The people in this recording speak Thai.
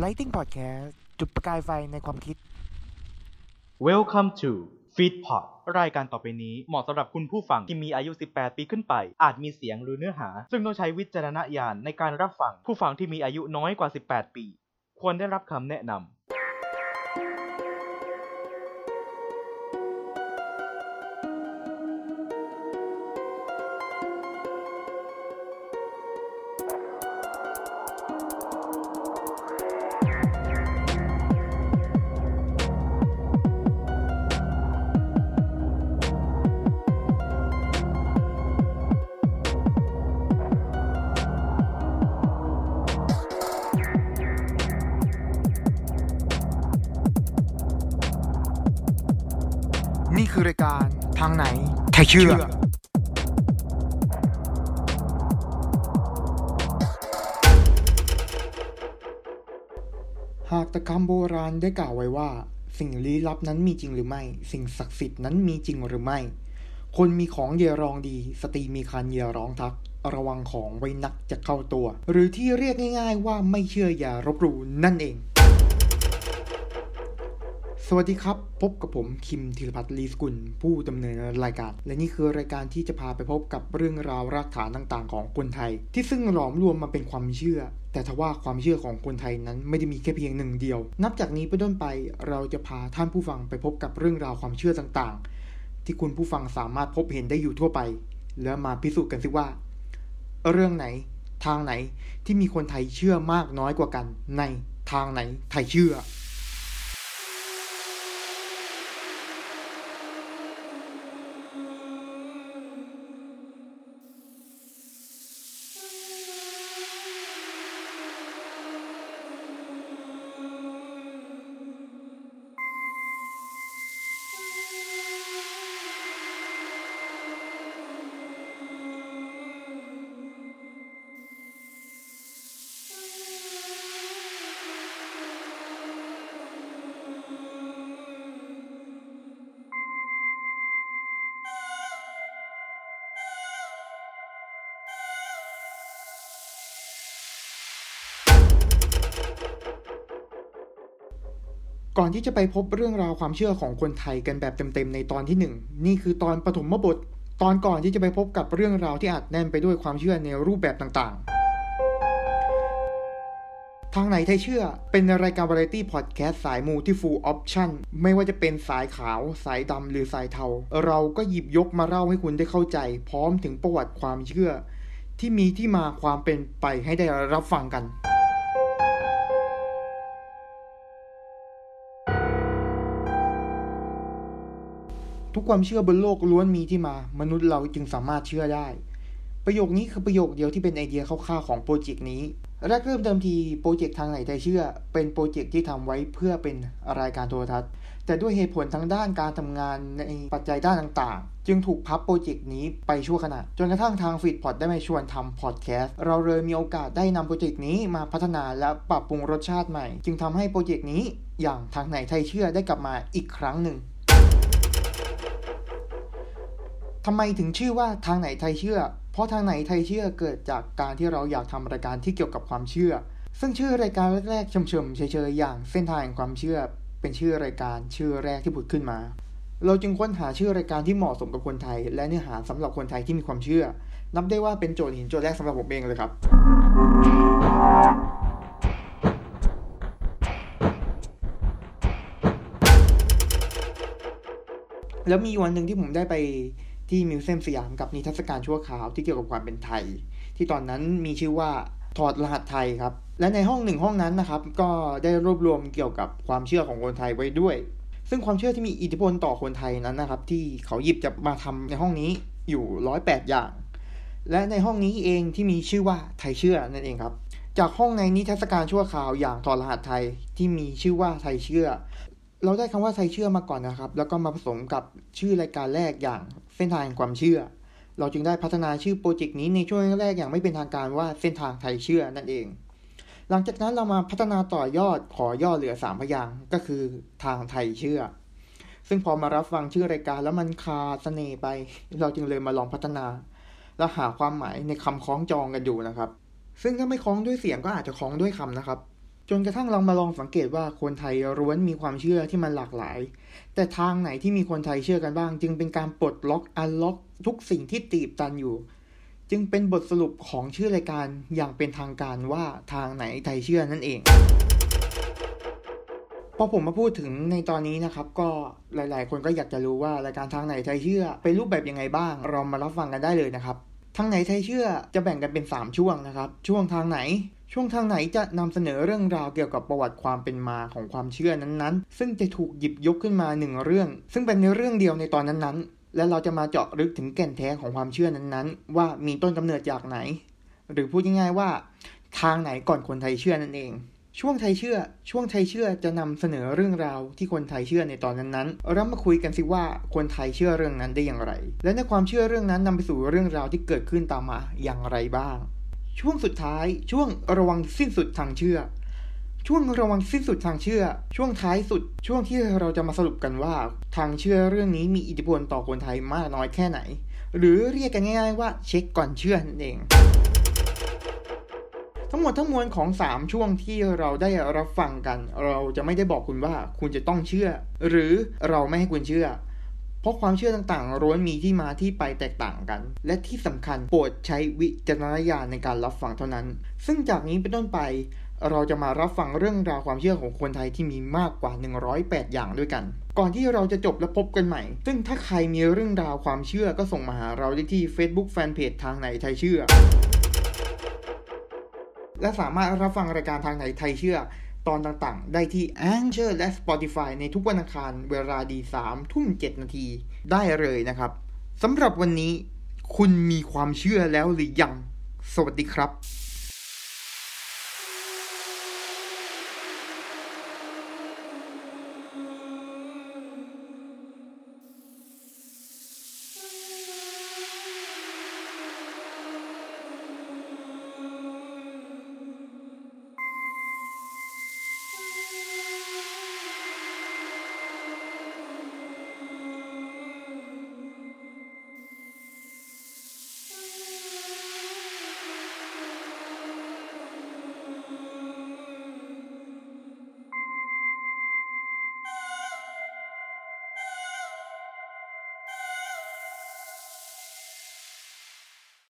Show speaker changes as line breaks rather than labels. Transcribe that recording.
Lighting Podcast จุดประกายไฟในความคิด
Welcome to Feed Pod รายการต่อไปนี้เหมาะสำหรับคุณผู้ฟังที่มีอายุ 18 ปีขึ้นไป อาจมีเสียงหรือเนื้อหา ซึ่งต้องใช้วิจารณญาณในการรับฟัง ผู้ฟังที่มีอายุน้อยกว่า 18 ปี ควรได้รับคำแนะนำ
ทางไหนใครเชื่อหากตะคำโบราณได้กล่าวไว้ว่า สิ่งลี้ลับนั้นมีจริงหรือไม่ สิ่งศักดิ์สิทธิ์นั้นมีจริงหรือไม่ คนมีของเยรองดี สตรีมีคันเยร้องทัก ระวังของไว้นักจะเข้าตัว หรือที่เรียกง่าย ๆ ว่าไม่เชื่ออย่ารบหลู่นั่นเองส วัสดีครับ พบกับผมคิมธีรพัฒน์ลีสกุล ผู้ดำเนินรายการ และนี่คือรายการที่จะพาไปพบกับเรื่องราวรากฐานต่างๆ ของคนไทย ที่ซึ่งหลอมรวมมาเป็นความเชื่อ แต่ทว่าความเชื่อของคนไทยนั้นไม่ได้มีแค่เพียงหนึ่งเดียว นับจากนี้ไปต้นไปเราจะพาท่านผู้ฟังไปพบกับเรื่องราวความเชื่อต่างๆ ที่คุณผู้ฟังสามารถพบเห็นได้อยู่ทั่วไป แล้วมาพิสูจน์กันสิว่า เรื่องไหน ทางไหนที่มีคนไทยเชื่อมากน้อยกว่ากัน ในทางไหนไทยเชื่อ ก่อนที่จะไปพบเรื่องราวความเชื่อของคนไทยกันแบบเต็มๆในตอนที่หนึ่งนี่คือตอนปฐมบท ตอนก่อนที่จะไปพบกับเรื่องราวที่อาจแน่นไปด้วยความเชื่อในรูปแบบต่างๆ ทางไหนไทยเชื่อ เป็นรายการวาไรตี้พอดแคสต์สายมูที่ full option ไม่ว่าจะเป็นสายขาว สายดำหรือสายเทา เราก็หยิบยกมาเล่าให้คุณได้เข้าใจ พร้อมถึงประวัติความเชื่อ ที่มีที่มาความเป็นไปให้ได้รับฟังกัน ทุกความเชื่อบนโลกล้วนมีที่มา มนุษย์เราจึงสามารถเชื่อได้ ประโยคนี้คือประโยคเดียวที่เป็นไอเดียคร่าวๆของโปรเจกต์นี้แรกเริ่มเดิมทีโปรเจกต์ทางไหนไทยเชื่อ เป็นโปรเจกต์ที่ทำไว้เพื่อเป็นรายการโทรทัศน์ แต่ด้วยเหตุผลทางด้านการทำงานในปัจจัยด้านต่างๆ จึงถูกพับโปรเจกต์นี้ไปชั่วขณะ จนกระทั่งทางฟีดพอดได้มาชวนทำพอดแคสต์ เราเลยมีโอกาสได้นำโปรเจกต์นี้มาพัฒนาและปรับปรุงรสชาติใหม่ จึงทำให้โปรเจกต์นี้อย่างทางไหนไทยเชื่อได้กลับมาอีกครั้งหนึ่ง ทำไมถึงชื่อว่าทางไหนไทยเชื่อ เพราะทางไหนไทยเชื่อเกิดจากการที่เราอยากทำรายการที่เกี่ยวกับความเชื่อ ซึ่งชื่อรายการแรกๆเฉมๆเฉยๆอย่างเส้นทางแห่งความเชื่อ เป็นชื่อรายการชื่อแรกที่ผุดขึ้นมา เราจึงค้นหาชื่อรายการที่เหมาะสมกับคนไทย และเนื้อหาสำหรับคนไทยที่มีความเชื่อ นับได้ว่าเป็นโจทย์หินโจทย์แรกสำหรับผมเองเลยครับ แล้วมีวันหนึ่งที่ผมได้ไป ที่มิวเซียมสยามกับนิทรรศการชั่วคราวที่เกี่ยวกับความเป็นไทย ที่ตอนนั้นมีชื่อว่าถอดรหัสไทยครับ และในห้องหนึ่งห้องนั้นนะครับ ก็ได้รวบรวมเกี่ยวกับความเชื่อของคนไทยไว้ด้วย ซึ่งความเชื่อที่มีอิทธิพลต่อคนไทยนั้นนะครับ ที่เขาหยิบจะมาทำในห้องนี้อยู่ร้อยแปดอย่าง และในห้องนี้เองที่มีชื่อว่าไทยเชื่อนั่นเองครับ จากห้องในนิทรรศการชั่วคราวอย่างถอดรหัสไทยที่มีชื่อว่าไทยเชื่อ เราได้คำว่าไทยเชื่อมาก่อนนะครับ แล้วก็มาผสมกับชื่อรายการแรกอย่าง ส้นทางแห่งความเชื่อ เราจึงได้พัฒนาชื่อโปรเจกต์นี้ในช่วงแรกๆอย่างไม่เป็นทางการว่าเส้นทางไทยเชื่อนั่นเอง หลังจากนั้นเรามาพัฒนาต่อยอดขอย่อเหลือ 3 พยางก็คือทางไทยเชื่อ ซึ่งพอมารับฟังชื่อรายการแล้วมันคาเสน่ห์ไป เราจึงเลยมาลองพัฒนา และหาความหมายในคำคล้องจองกันอยู่นะครับ ซึ่งถ้าไม่คล้องด้วยเสียงก็อาจจะคล้องด้วยคำนะครับ จนกระทั่งเรามาลองสังเกตว่าคนไทยร้วนมีความเชื่อที่มันหลากหลาย แต่ทางไหนที่มีคนไทยเชื่อกันบ้าง จึงเป็นการปลดล็อกอันล็อกทุกสิ่งที่ตีบตันอยู่ จึงเป็นบทสรุปของชื่อรายการอย่างเป็นทางการว่าทางไหนไทยเชื่อนั่นเองพอผมมาพูดถึงในตอนนี้นะครับ ก็หลายๆ คนก็อยากจะรู้ว่ารายการทางไหนไทยเชื่อเป็นรูปแบบยังไงบ้าง เรามารับฟังกันได้เลยนะครับทางไหนไทยเชื่อจะแบ่งกันเป็น 3 ช่วงนะครับ ช่วงทางไหน ช่วงทางไหนจะนำเสนอเรื่องราวเกี่ยวกับประวัติความเป็นมาของความเชื่อนั้นๆ ซึ่งจะถูกหยิบยกขึ้นมาหนึ่งเรื่อง ซึ่งเป็นในเรื่องเดียวในตอนนั้นๆ และเราจะมาเจาะลึกถึงแก่นแท้ของความเชื่อนั้นๆ ว่ามีต้นกำเนิดจากไหน หรือพูดง่ายๆว่า ทางไหนก่อนคนไทยเชื่อนั่นเอง ช่วงไทยเชื่อ ช่วงไทยเชื่อจะนำเสนอเรื่องราวที่คนไทยเชื่อในตอนนั้นๆเรามาคุยกันสิว่าคนไทยเชื่อเรื่องนั้นได้อย่างไร และในความเชื่อเรื่องนั้นนำไปสู่เรื่องราวที่เกิดขึ้นตามมาอย่างไรบ้าง ช่วงสุดท้าย ช่วงระวังสิ้นสุดทางเชื่อ ช่วงระวังสิ้นสุดทางเชื่อ ช่วงท้ายสุด ช่วงที่เราจะมาสรุปกันว่า ทางเชื่อเรื่องนี้มีอิทธิพลต่อคนไทยมากน้อยแค่ไหน หรือเรียกกันง่ายๆว่าเช็คก่อนเชื่อนั่นเองทั้งหมดทั้งมวลของ 3 ช่วงที่เราได้รับฟังกัน เราจะไม่ได้บอกคุณว่าคุณจะต้องเชื่อ หรือเราไม่ให้คุณเชื่อ เพราะความเชื่อต่างๆล้วนมีที่มาที่ไปแตกต่างกัน และที่สำคัญโปรดใช้วิจารณญาณในการรับฟังเท่านั้น ซึ่งจากนี้เป็นต้นไป เราจะมารับฟังเรื่องราวความเชื่อของคนไทยที่มีมากกว่า 108 อย่างด้วยกัน ก่อนที่เราจะจบและพบกันใหม่ ซึ่งถ้าใครมีเรื่องราวความเชื่อก็ส่งมาหาเราได้ที่ Facebook Fanpage ทางไหนไทยเชื่อ และสามารถรับฟังรายการทางไหนไทยเชื่อ ตอนต่างๆ ได้ที่ Anchor และ Spotify ในทุกวันอังคารเวลาดี3ทุ่ม7นาทีได้เลยนะครับสำหรับวันนี้คุณมีความเชื่อแล้วหรือยัง สวัสดีครับ